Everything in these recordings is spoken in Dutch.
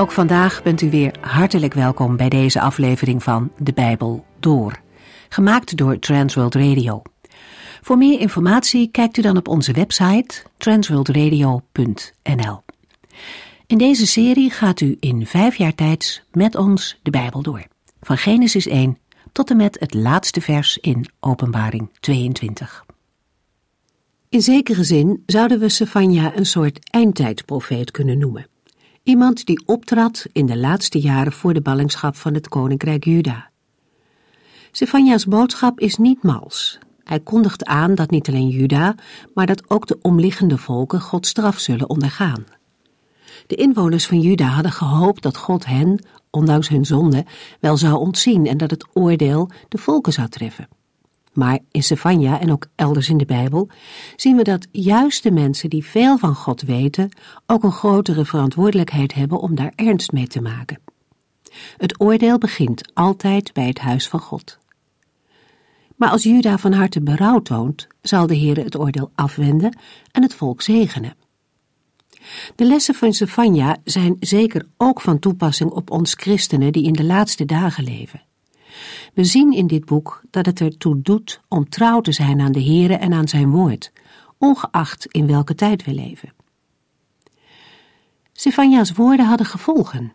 Ook vandaag bent u weer hartelijk welkom bij deze aflevering van De Bijbel Door, gemaakt door Transworld Radio. Voor meer informatie kijkt u dan op onze website transworldradio.nl. In deze serie gaat u in vijf jaar tijd met ons de Bijbel door, van Genesis 1 tot en met het laatste vers in Openbaring 22. In zekere zin zouden we Sefania een soort eindtijdprofeet kunnen noemen. Iemand die optrad in de laatste jaren voor de ballingschap van het koninkrijk Juda. Sefania's boodschap is niet mals. Hij kondigt aan dat niet alleen Juda, maar dat ook de omliggende volken Gods straf zullen ondergaan. De inwoners van Juda hadden gehoopt dat God hen, ondanks hun zonde, wel zou ontzien en dat het oordeel de volken zou treffen. Maar in Sefania en ook elders in de Bijbel zien we dat juist de mensen die veel van God weten ook een grotere verantwoordelijkheid hebben om daar ernst mee te maken. Het oordeel begint altijd bij het huis van God. Maar als Juda van harte berouw toont, zal de Heer het oordeel afwenden en het volk zegenen. De lessen van Sefania zijn zeker ook van toepassing op ons christenen die in de laatste dagen leven. We zien in dit boek dat het ertoe doet om trouw te zijn aan de Heere en aan zijn woord, ongeacht in welke tijd we leven. Sefania's woorden hadden gevolgen.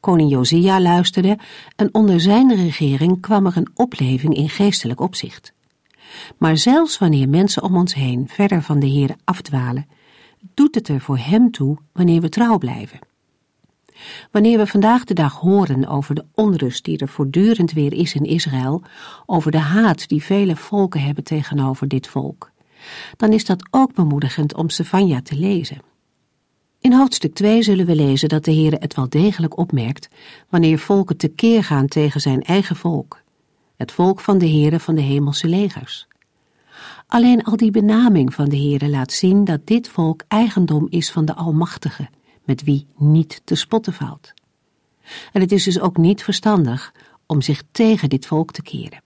Koning Josia luisterde en onder zijn regering kwam er een opleving in geestelijk opzicht. Maar zelfs wanneer mensen om ons heen verder van de Heere afdwalen, doet het er voor hem toe wanneer we trouw blijven. Wanneer we vandaag de dag horen over de onrust die er voortdurend weer is in Israël, over de haat die vele volken hebben tegenover dit volk, dan is dat ook bemoedigend om Sefania te lezen. In hoofdstuk 2 zullen we lezen dat de Heere het wel degelijk opmerkt wanneer volken tekeer gaan tegen zijn eigen volk, het volk van de Heere van de hemelse legers. Alleen al die benaming van de Heere laat zien dat dit volk eigendom is van de Almachtige, met wie niet te spotten valt. En het is dus ook niet verstandig om zich tegen dit volk te keren.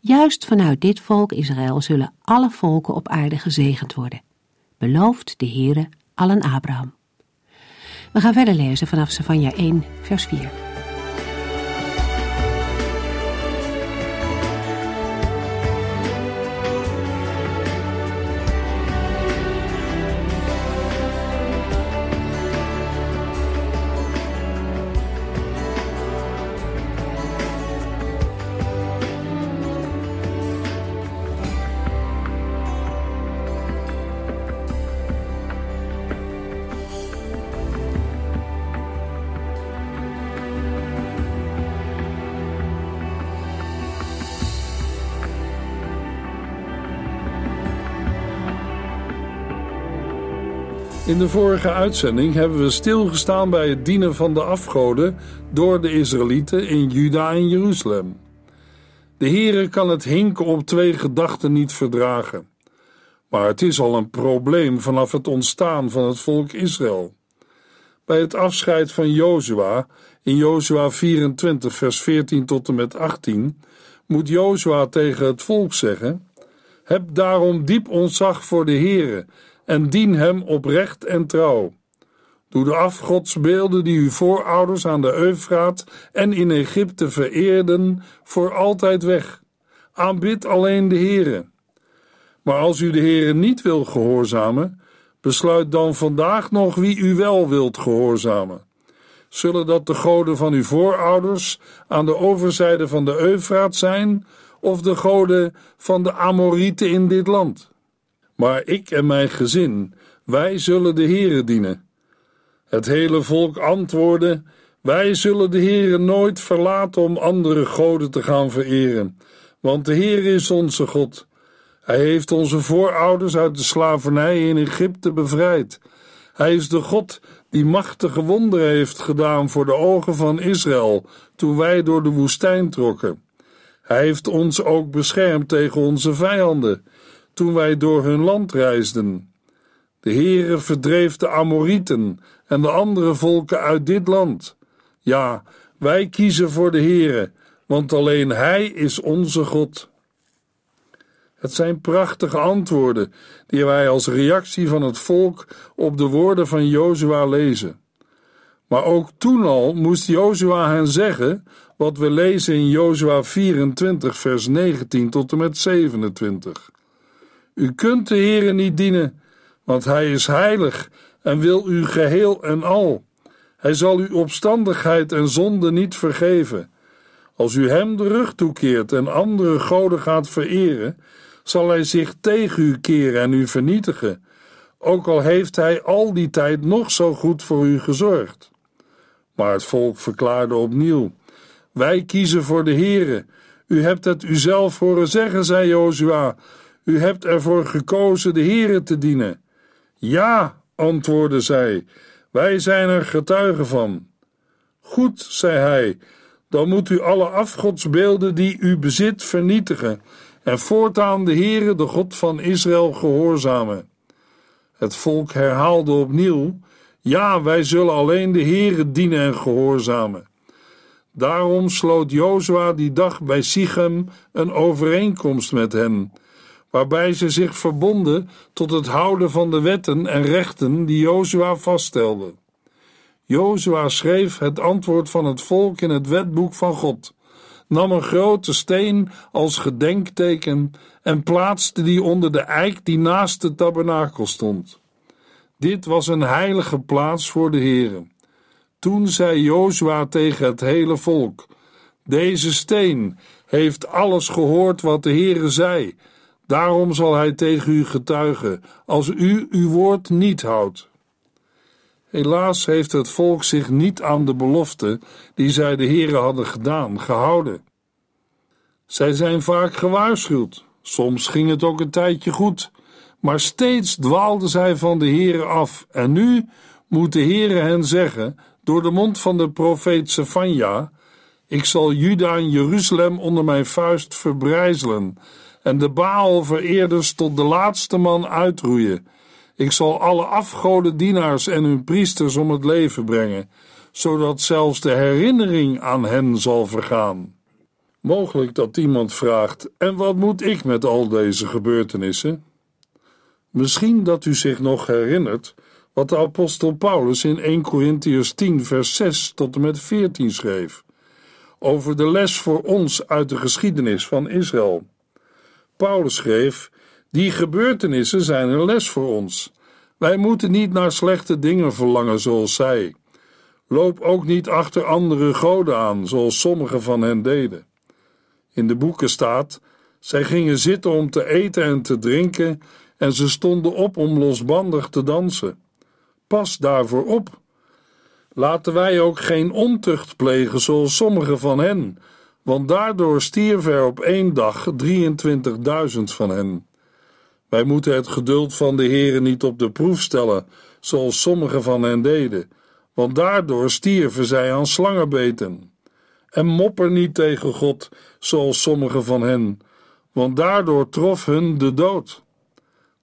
Juist vanuit dit volk Israël zullen alle volken op aarde gezegend worden. Belooft de Heere allen Abraham. We gaan verder lezen vanaf Savanja 1, vers 4. In de vorige uitzending hebben we stilgestaan bij het dienen van de afgoden door de Israëlieten in Juda en Jeruzalem. De Heere kan het hinken op twee gedachten niet verdragen. Maar het is al een probleem vanaf het ontstaan van het volk Israël. Bij het afscheid van Jozua in Jozua 24 vers 14 tot en met 18 moet Jozua tegen het volk zeggen: Heb daarom diep ontzag voor de Heere en dien hem oprecht en trouw. Doe de afgodsbeelden die uw voorouders aan de Eufraat en in Egypte vereerden, voor altijd weg. Aanbid alleen de Heere. Maar als u de Heere niet wil gehoorzamen, besluit dan vandaag nog wie u wel wilt gehoorzamen. Zullen dat de goden van uw voorouders aan de overzijde van de Eufraat zijn, of de goden van de Amorieten in dit land? Maar ik en mijn gezin, wij zullen de Heere dienen. Het hele volk antwoordde: Wij zullen de Heere nooit verlaten om andere goden te gaan vereren, want de Heer is onze God. Hij heeft onze voorouders uit de slavernij in Egypte bevrijd. Hij is de God die machtige wonderen heeft gedaan voor de ogen van Israël toen wij door de woestijn trokken. Hij heeft ons ook beschermd tegen onze vijanden toen wij door hun land reisden. De Heere verdreef de Amorieten en de andere volken uit dit land. Ja, wij kiezen voor de Heere, want alleen Hij is onze God. Het zijn prachtige antwoorden die wij als reactie van het volk op de woorden van Jozua lezen. Maar ook toen al moest Jozua hen zeggen wat we lezen in Jozua 24 vers 19 tot en met 27. U kunt de Heere niet dienen, want Hij is heilig en wil u geheel en al. Hij zal uw opstandigheid en zonde niet vergeven. Als u Hem de rug toekeert en andere goden gaat vereren, zal hij zich tegen u keren en u vernietigen, ook al heeft hij al die tijd nog zo goed voor u gezorgd. Maar het volk verklaarde opnieuw: Wij kiezen voor de Heere. U hebt het uzelf horen zeggen, zei Jozua. U hebt ervoor gekozen de Heere te dienen. Ja, antwoordde zij, wij zijn er getuigen van. Goed, zei hij, dan moet u alle afgodsbeelden die u bezit vernietigen en voortaan de Heere, de God van Israël, gehoorzamen. Het volk herhaalde opnieuw: Ja, wij zullen alleen de Heere dienen en gehoorzamen. Daarom sloot Jozua die dag bij Sichem een overeenkomst met hen, waarbij ze zich verbonden tot het houden van de wetten en rechten die Jozua vaststelde. Jozua schreef het antwoord van het volk in het wetboek van God nam een grote steen als gedenkteken en plaatste die onder de eik die naast de tabernakel stond. Dit was een heilige plaats voor de Heere. Toen zei Jozua tegen het hele volk: Deze steen heeft alles gehoord wat de Heere zei. Daarom zal hij tegen u getuigen, als u uw woord niet houdt. Helaas heeft het volk zich niet aan de belofte die zij de Heere hadden gedaan, gehouden. Zij zijn vaak gewaarschuwd. Soms ging het ook een tijdje goed, maar steeds dwaalden zij van de Heere af. En nu moet de Heere hen zeggen, door de mond van de profeet Sefania: Ik zal Juda en Jeruzalem onder mijn vuist verbrijzelen en de Baal-vereerders tot de laatste man uitroeien ik zal alle afgoden dienaars en hun priesters om het leven brengen, zodat zelfs de herinnering aan hen zal vergaan. Mogelijk dat iemand vraagt: en wat moet ik met al deze gebeurtenissen? Misschien dat u zich nog herinnert wat de apostel Paulus in 1 Corinthians 10, vers 6 tot en met 14 schreef, over de les voor ons uit de geschiedenis van Israël. Paulus schreef die gebeurtenissen zijn een les voor ons. Wij moeten niet naar slechte dingen verlangen zoals zij. Loop ook niet achter andere goden aan, zoals sommigen van hen deden. In de boeken staat: zij gingen zitten om te eten en te drinken, en ze stonden op om losbandig te dansen. Pas daarvoor op. Laten wij ook geen ontucht plegen zoals sommigen van hen, want daardoor stierven er op één dag 23.000 van hen. Wij moeten het geduld van de Heere niet op de proef stellen, zoals sommigen van hen deden, want daardoor stierven zij aan slangenbeten. En mopper niet tegen God, zoals sommigen van hen, want daardoor trof hun de dood.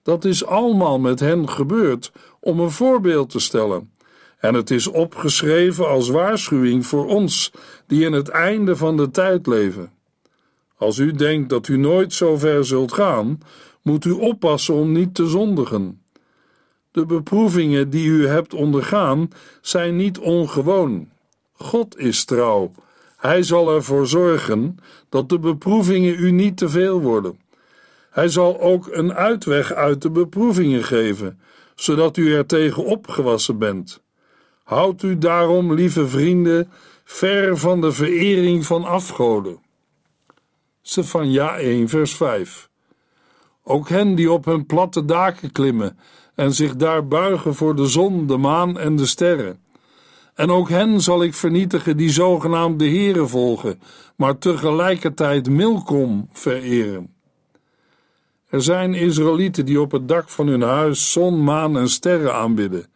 Dat is allemaal met hen gebeurd om een voorbeeld te stellen. En het is opgeschreven als waarschuwing voor ons, die in het einde van de tijd leven. Als u denkt dat u nooit zo ver zult gaan, moet u oppassen om niet te zondigen. De beproevingen die u hebt ondergaan zijn niet ongewoon. God is trouw. Hij zal ervoor zorgen dat de beproevingen u niet te veel worden. Hij zal ook een uitweg uit de beproevingen geven, zodat u er tegen opgewassen bent. Houd u daarom, lieve vrienden, ver van de verering van afgoden. Stefania 1 vers 5 ook hen die op hun platte daken klimmen en zich daar buigen voor de zon, de maan en de sterren. En ook hen zal ik vernietigen die zogenaamd de Heere volgen, maar tegelijkertijd Milkom vereren. Er zijn Israëlieten die op het dak van hun huis zon, maan en sterren aanbidden.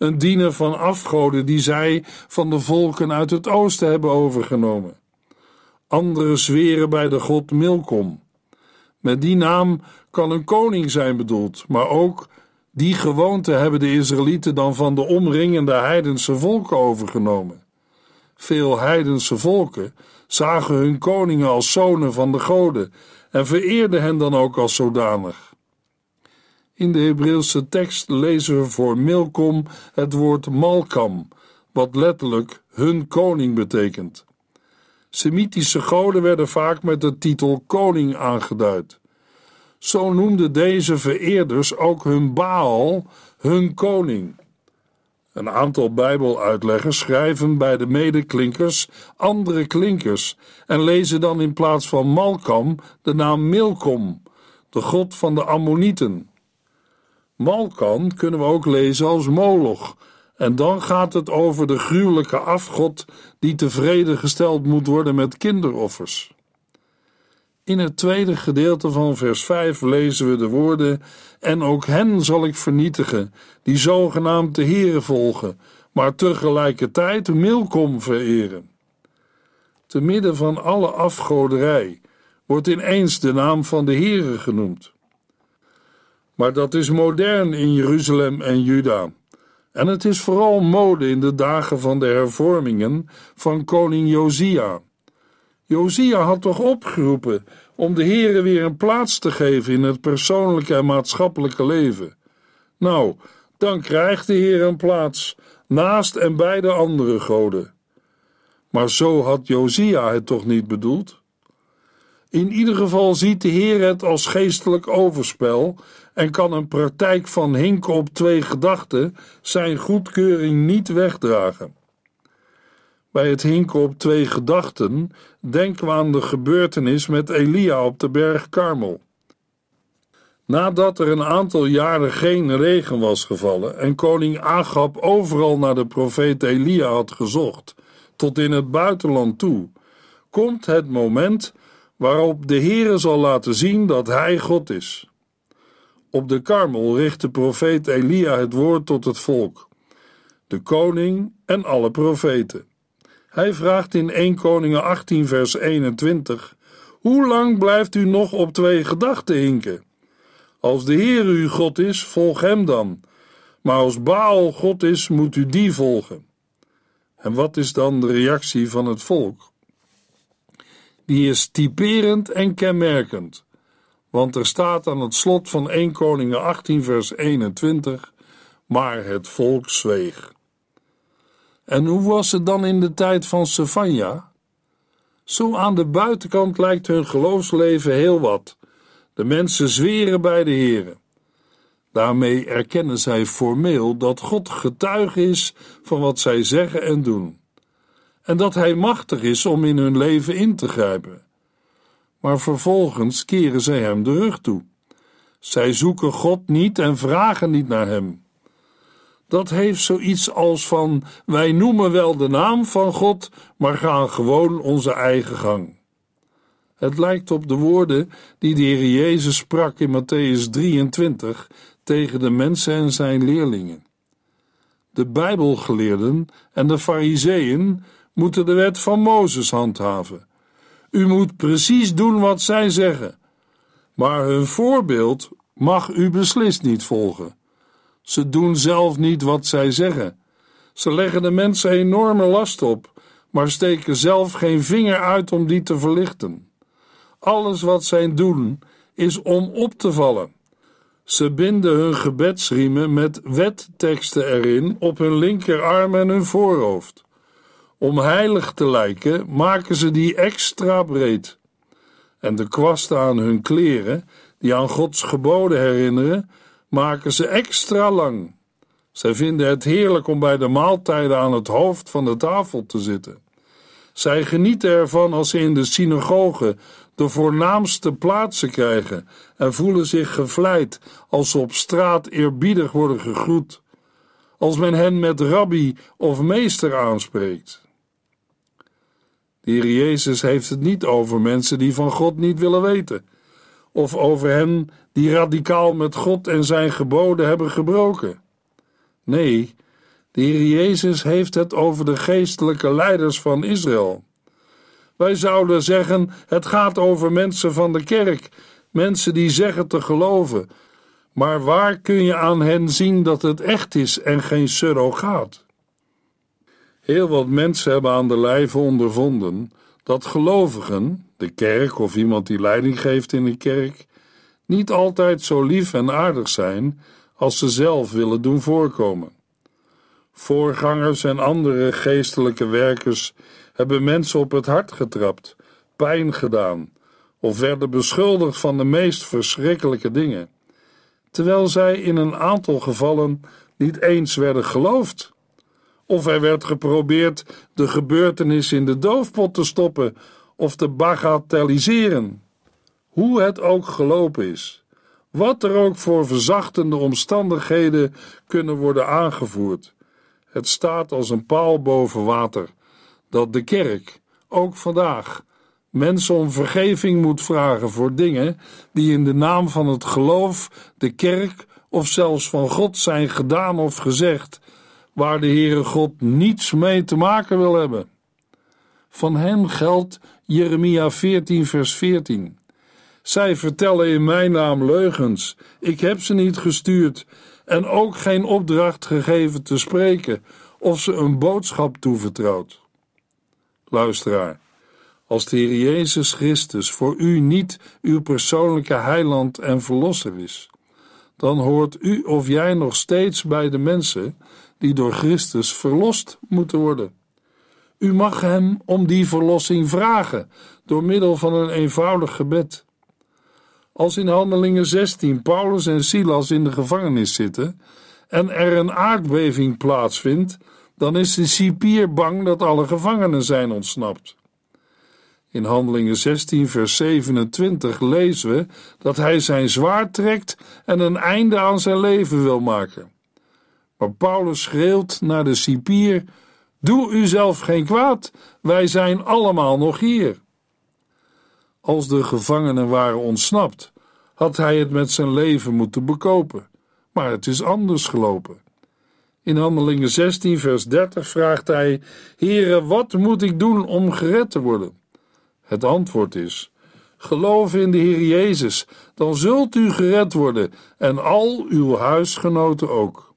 Een diener van afgoden die zij van de volken uit het oosten hebben overgenomen. Anderen zweren bij de god Milkom. Met die naam kan een koning zijn bedoeld, maar ook die gewoonte hebben de Israëlieten dan van de omringende heidense volken overgenomen. Veel heidense volken zagen hun koningen als zonen van de goden en vereerden hen dan ook als zodanig. In de Hebreeuwse tekst lezen we voor Milkom het woord Malkam, wat letterlijk hun koning betekent. Semitische goden werden vaak met de titel koning aangeduid. Zo noemden deze vereerders ook hun Baal hun koning. Een aantal Bijbeluitleggers schrijven bij de medeklinkers andere klinkers en lezen dan in plaats van Malkam de naam Milkom, de god van de Ammonieten. Malkan kunnen we ook lezen als Moloch, en dan gaat het over de gruwelijke afgod die tevreden gesteld moet worden met kinderoffers. In het tweede gedeelte van vers 5 lezen we de woorden: En ook hen zal ik vernietigen, die zogenaamd de Heere volgen, maar tegelijkertijd Milkom vereren. Te midden van alle afgoderij wordt ineens de naam van de Heere genoemd. Maar dat is modern in Jeruzalem en Juda. En het is vooral mode in de dagen van de hervormingen van koning Josia. Josia had toch opgeroepen om de Heere weer een plaats te geven in het persoonlijke en maatschappelijke leven. Nou, dan krijgt de Heer een plaats naast en bij de andere goden. Maar zo had Josia het toch niet bedoeld? In ieder geval ziet de Heer het als geestelijk overspel en kan een praktijk van hinken op twee gedachten zijn goedkeuring niet wegdragen. Bij het hinken op twee gedachten denken we aan de gebeurtenis met Elia op de berg Karmel. Nadat er een aantal jaren geen regen was gevallen en koning Agab overal naar de profeet Elia had gezocht, tot in het buitenland toe, komt het moment waarop de Heere zal laten zien dat hij God is. Op de Karmel richt de profeet Elia het woord tot het volk, de koning en alle profeten. Hij vraagt in 1 Koningen 18 vers 21: Hoe lang blijft u nog op twee gedachten hinken? Als de Heer uw God is, volg hem dan. Maar als Baal God is, moet u die volgen. En wat is dan de reactie van het volk? Die is typerend en kenmerkend. Want er staat aan het slot van 1 Koningen 18 vers 21: Maar het volk zweeg. En hoe was het dan in de tijd van Sefania? Zo aan de buitenkant lijkt hun geloofsleven heel wat. De mensen zweren bij de Here. Daarmee erkennen zij formeel dat God getuige is van wat zij zeggen en doen. En dat Hij machtig is om in hun leven in te grijpen. Maar vervolgens keren zij Hem de rug toe. Zij zoeken God niet en vragen niet naar Hem dat heeft zoiets als van: wij noemen wel de naam van God, maar gaan gewoon onze eigen gang. Het lijkt op de woorden die de Heer Jezus sprak in Matthäus 23 tegen de mensen en zijn leerlingen. De Bijbelgeleerden en de Fariseeën moeten de wet van Mozes handhaven. U moet precies doen wat zij zeggen, maar hun voorbeeld mag u beslist niet volgen. Ze doen zelf niet wat zij zeggen. Ze leggen de mensen enorme last op, maar steken zelf geen vinger uit om die te verlichten. Alles wat zij doen is om op te vallen. Ze binden hun gebedsriemen met wetteksten erin op hun linkerarm en hun voorhoofd. Om heilig te lijken, maken ze die extra breed. En de kwasten aan hun kleren, die aan Gods geboden herinneren, maken ze extra lang. Zij vinden het heerlijk om bij de maaltijden aan het hoofd van de tafel te zitten. Zij genieten ervan als ze in de synagoge de voornaamste plaatsen krijgen en voelen zich gevleid als ze op straat eerbiedig worden gegroet, als men hen met rabbi of meester aanspreekt. De Heer Jezus heeft het niet over mensen die van God niet willen weten of over hen die radicaal met God en zijn geboden hebben gebroken. Nee, De Heer Jezus heeft het over de geestelijke leiders van Israël. Wij zouden zeggen: het gaat over mensen van de kerk, mensen die zeggen te geloven. Maar waar kun je aan hen zien dat het echt is en geen surrogaat? Heel wat mensen hebben aan de lijve ondervonden dat gelovigen, de kerk of iemand die leiding geeft in de kerk, niet altijd zo lief en aardig zijn als ze zelf willen doen voorkomen. Voorgangers en andere geestelijke werkers hebben mensen op het hart getrapt, pijn gedaan of werden beschuldigd van de meest verschrikkelijke dingen, terwijl zij in een aantal gevallen niet eens werden geloofd. Of er werd geprobeerd de gebeurtenis in de doofpot te stoppen of te bagatelliseren. Hoe het ook gelopen is, wat er ook voor verzachtende omstandigheden kunnen worden aangevoerd, het staat als een paal boven water dat de kerk, ook vandaag, mensen om vergeving moet vragen voor dingen die in de naam van het geloof, de kerk of zelfs van God zijn gedaan of gezegd, waar de Heere God niets mee te maken wil hebben. Van hen geldt Jeremia 14, vers 14. Zij vertellen in mijn naam leugens. Ik heb ze niet gestuurd en ook geen opdracht gegeven te spreken of ze een boodschap toevertrouwd. Luisteraar, als de Heer Jezus Christus voor u niet uw persoonlijke heiland en verlosser is, dan hoort u of jij nog steeds bij de mensen die door Christus verlost moeten worden. U mag hem om die verlossing vragen door middel van een eenvoudig gebed. Als in Handelingen 16 Paulus en Silas in de gevangenis zitten en er een aardbeving plaatsvindt, dan is de cipier bang dat alle gevangenen zijn ontsnapt. In Handelingen 16, vers 27 lezen we dat hij zijn zwaard trekt en een einde aan zijn leven wil maken. Maar Paulus schreeuwt naar de cipier: Doe u zelf geen kwaad, wij zijn allemaal nog hier. Als de gevangenen waren ontsnapt, had hij het met zijn leven moeten bekopen, maar het is anders gelopen. In Handelingen 16, vers 30 vraagt hij: Heere, wat moet ik doen om gered te worden? Het antwoord is: Geloof in de Heer Jezus, dan zult u gered worden en al uw huisgenoten ook.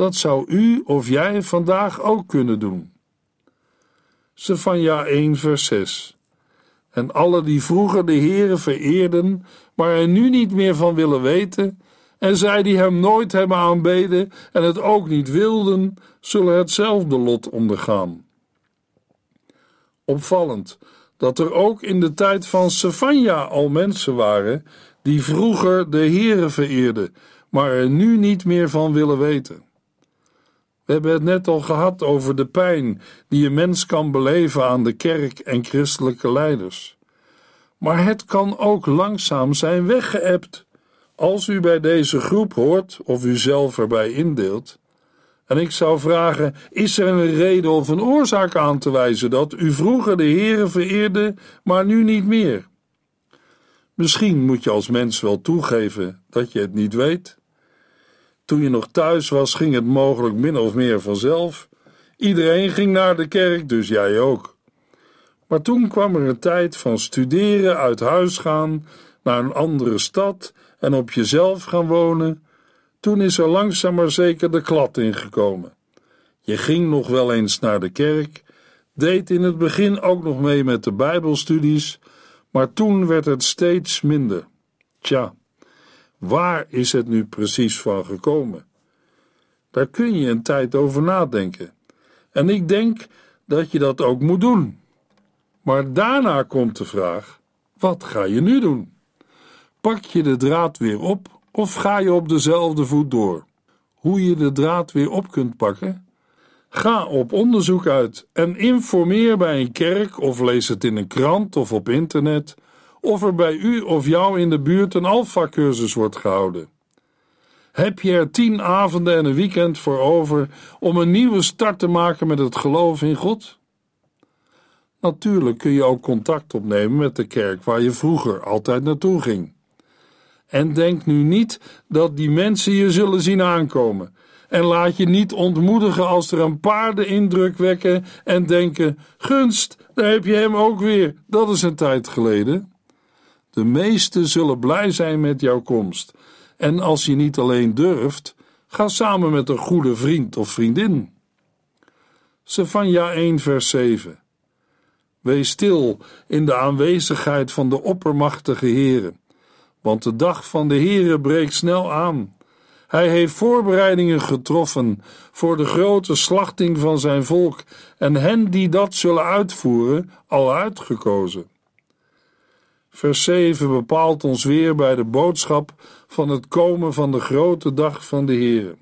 Dat zou u of jij vandaag ook kunnen doen. Sefania 1, vers 6. En alle die vroeger de Heere vereerden, maar er nu niet meer van willen weten, en zij die hem nooit hebben aanbeden en het ook niet wilden, zullen hetzelfde lot ondergaan. Opvallend dat er ook in de tijd van Sefania al mensen waren die vroeger de Heere vereerden, maar er nu niet meer van willen weten. We hebben het net al gehad over de pijn die een mens kan beleven aan de kerk en christelijke leiders. Maar het kan ook langzaam zijn weggeëpt. Als u bij deze groep hoort of u zelf erbij indeelt, en ik zou vragen: is er een reden of een oorzaak aan te wijzen dat u vroeger de Heere vereerde, maar nu niet meer? Misschien moet je als mens wel toegeven dat je het niet weet. Toen je nog thuis was, ging het mogelijk min of meer vanzelf. Iedereen ging naar de kerk, dus jij ook. Maar toen kwam er een tijd van studeren, uit huis gaan, naar een andere stad en op jezelf gaan wonen, toen is er langzaam maar zeker de klad ingekomen. Je ging nog wel eens naar de kerk, deed in het begin ook nog mee met de Bijbelstudies, maar toen werd het steeds minder. Tja, waar is het nu precies van gekomen? Daar kun je een tijd over nadenken. En ik denk dat je dat ook moet doen. Maar daarna komt de vraag: wat ga je nu doen? Pak je de draad weer op of ga je op dezelfde voet door? Hoe je de draad weer op kunt pakken? Ga op onderzoek uit en informeer bij een kerk of lees het in een krant of op internet of er bij u of jou in de buurt een alfa-cursus wordt gehouden. Heb je er tien avonden en een weekend voor over om een nieuwe start te maken met het geloof in God? Natuurlijk kun je ook contact opnemen met de kerk waar je vroeger altijd naartoe ging. En denk nu niet dat die mensen je zullen zien aankomen En laat je niet ontmoedigen als er een paar de indruk wekken en denken: gunst, daar heb je hem ook weer, dat is een tijd geleden. De meesten zullen blij zijn met jouw komst. En als je niet alleen durft, ga samen met een goede vriend of vriendin. Sefania 1, vers 7. Wees stil in de aanwezigheid van de oppermachtige Heere, want de dag van de Heere breekt snel aan. Hij heeft voorbereidingen getroffen voor de grote slachting van zijn volk en hen die dat zullen uitvoeren al uitgekozen. Vers 7 bepaalt ons weer bij de boodschap van het komen van de grote dag van de Heer.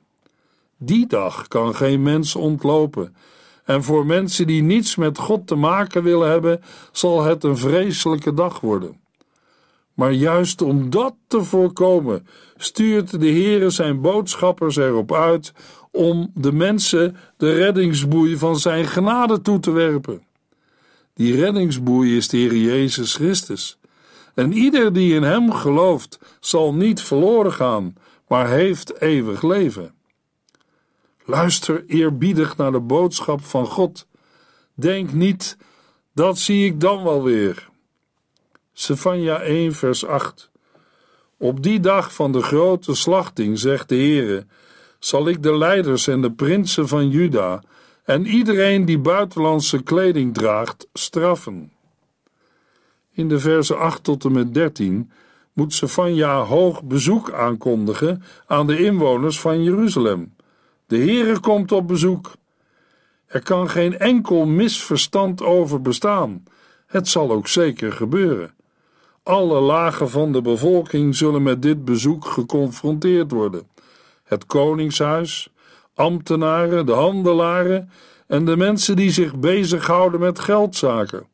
Die dag kan geen mens ontlopen. En voor mensen die niets met God te maken willen hebben, zal het een vreselijke dag worden. Maar juist om dat te voorkomen, stuurt de Heere zijn boodschappers erop uit om de mensen de reddingsboei van zijn genade toe te werpen. Die reddingsboei is de Heer Jezus Christus. En ieder die in hem gelooft, zal niet verloren gaan, maar heeft eeuwig leven. Luister eerbiedig naar de boodschap van God. Denk niet, dat zie ik dan wel weer. Sefania 1, vers 8. Op die dag van de grote slachting, zegt de Heere, zal ik de leiders en de prinsen van Juda en iedereen die buitenlandse kleding draagt, straffen. In de versen 8 tot en met 13 moet Sefania hoog bezoek aankondigen aan de inwoners van Jeruzalem. De Heere komt op bezoek. Er kan geen enkel misverstand over bestaan. Het zal ook zeker gebeuren. Alle lagen van de bevolking zullen met dit bezoek geconfronteerd worden. Het koningshuis, ambtenaren, de handelaren en de mensen die zich bezighouden met geldzaken.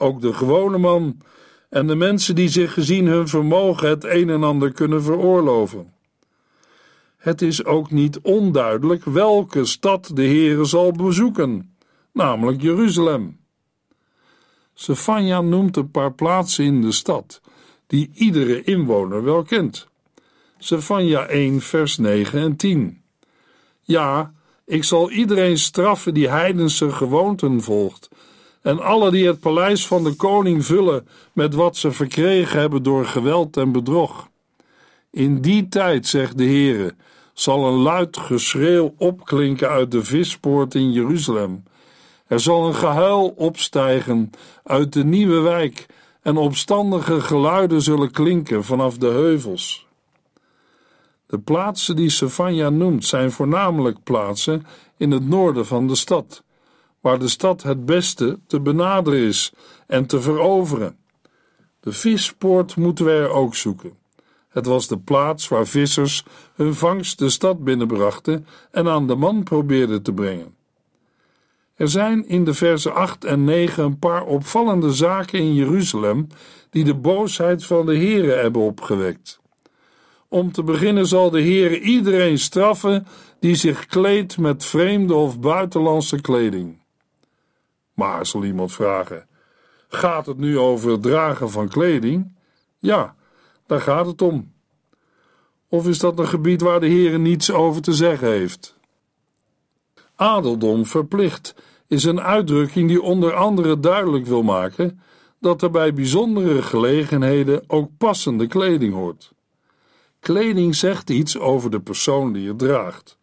Ook de gewone man en de mensen die zich gezien hun vermogen het een en ander kunnen veroorloven. Het is ook niet onduidelijk welke stad de Heere zal bezoeken, namelijk Jeruzalem. Sefania noemt een paar plaatsen in de stad die iedere inwoner wel kent. Sefania 1, vers 9 en 10. Ja, ik zal iedereen straffen die heidense gewoonten volgt, en alle die het paleis van de koning vullen met wat ze verkregen hebben door geweld en bedrog. In die tijd, zegt de Heere, zal een luid geschreeuw opklinken uit de vispoort in Jeruzalem. Er zal een gehuil opstijgen uit de nieuwe wijk en opstandige geluiden zullen klinken vanaf de heuvels. De plaatsen die Sefania noemt zijn voornamelijk plaatsen in het noorden van de stad, waar de stad het beste te benaderen is en te veroveren. De vispoort moeten we er ook zoeken. Het was de plaats waar vissers hun vangst de stad binnenbrachten en aan de man probeerden te brengen. Er zijn in de versen 8 en 9 een paar opvallende zaken in Jeruzalem die de boosheid van de Here hebben opgewekt. Om te beginnen zal de Heere iedereen straffen die zich kleedt met vreemde of buitenlandse kleding. Maar, zal iemand vragen, gaat het nu over het dragen van kleding? Ja, daar gaat het om. Of is dat een gebied waar de Heer niets over te zeggen heeft? Adeldom verplicht is een uitdrukking die onder andere duidelijk wil maken dat er bij bijzondere gelegenheden ook passende kleding hoort. Kleding zegt iets over de persoon die het draagt.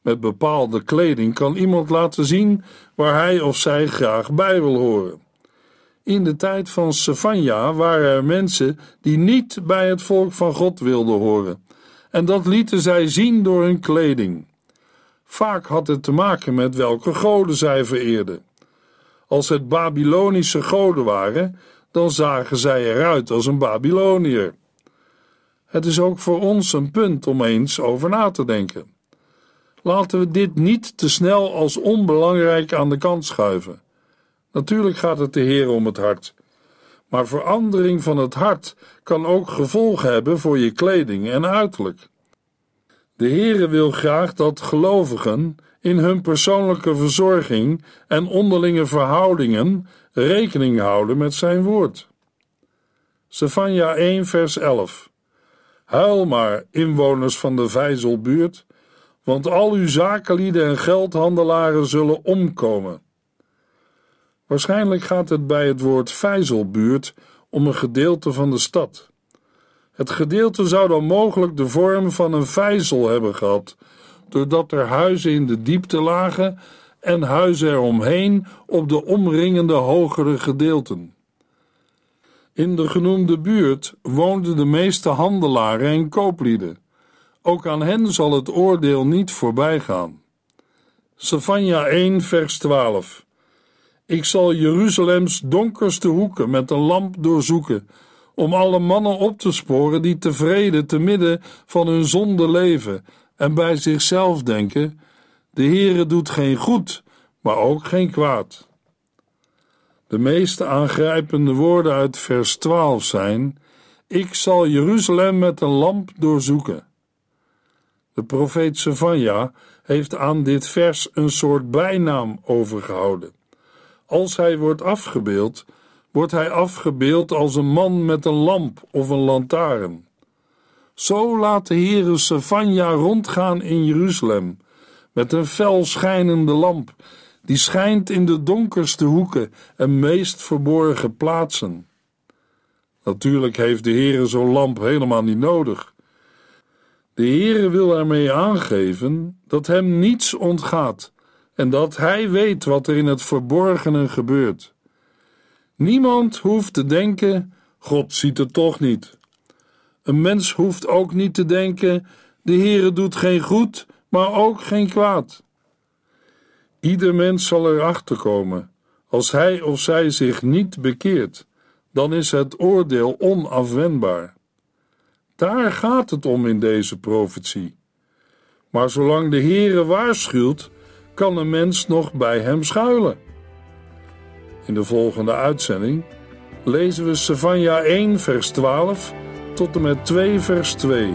Met bepaalde kleding kan iemand laten zien waar hij of zij graag bij wil horen. In de tijd van Sefania waren er mensen die niet bij het volk van God wilden horen, en dat lieten zij zien door hun kleding. Vaak had het te maken met welke goden zij vereerden. Als het Babylonische goden waren, dan zagen zij eruit als een Babyloniër. Het is ook voor ons een punt om eens over na te denken. Laten we dit niet te snel als onbelangrijk aan de kant schuiven. Natuurlijk gaat het de Heer om het hart. Maar verandering van het hart kan ook gevolgen hebben voor je kleding en uiterlijk. De Heere wil graag dat gelovigen in hun persoonlijke verzorging en onderlinge verhoudingen rekening houden met zijn woord. Sefania 1 vers 11 Huil maar, inwoners van de Vijzelbuurt, want al uw zakenlieden en geldhandelaren zullen omkomen. Waarschijnlijk gaat het bij het woord vijzelbuurt om een gedeelte van de stad. Het gedeelte zou dan mogelijk de vorm van een vijzel hebben gehad, doordat er huizen in de diepte lagen en huizen eromheen op de omringende hogere gedeelten. In de genoemde buurt woonden de meeste handelaren en kooplieden. Ook aan hen zal het oordeel niet voorbij gaan. Savanja 1, vers 12. Ik zal Jeruzalems donkerste hoeken met een lamp doorzoeken, om alle mannen op te sporen die tevreden te midden van hun zonde leven en bij zichzelf denken: De Heere doet geen goed, maar ook geen kwaad. De meest aangrijpende woorden uit vers 12 zijn: Ik zal Jeruzalem met een lamp doorzoeken. De profeet Savanja heeft aan dit vers een soort bijnaam overgehouden. Als hij wordt afgebeeld, wordt hij afgebeeld als een man met een lamp of een lantaarn. Zo laat de Heere Savanja rondgaan in Jeruzalem, met een fel schijnende lamp, die schijnt in de donkerste hoeken en meest verborgen plaatsen. Natuurlijk heeft de Heere zo'n lamp helemaal niet nodig. De Heere wil ermee aangeven dat hem niets ontgaat en dat hij weet wat er in het verborgene gebeurt. Niemand hoeft te denken: God ziet het toch niet. Een mens hoeft ook niet te denken: de Heere doet geen goed, maar ook geen kwaad. Ieder mens zal erachter komen. Als hij of zij zich niet bekeert, dan is het oordeel onafwendbaar. Daar gaat het om in deze profetie. Maar zolang de Heere waarschuwt, kan een mens nog bij hem schuilen. In de volgende uitzending lezen we Savanja 1 vers 12 tot en met 2 vers 2.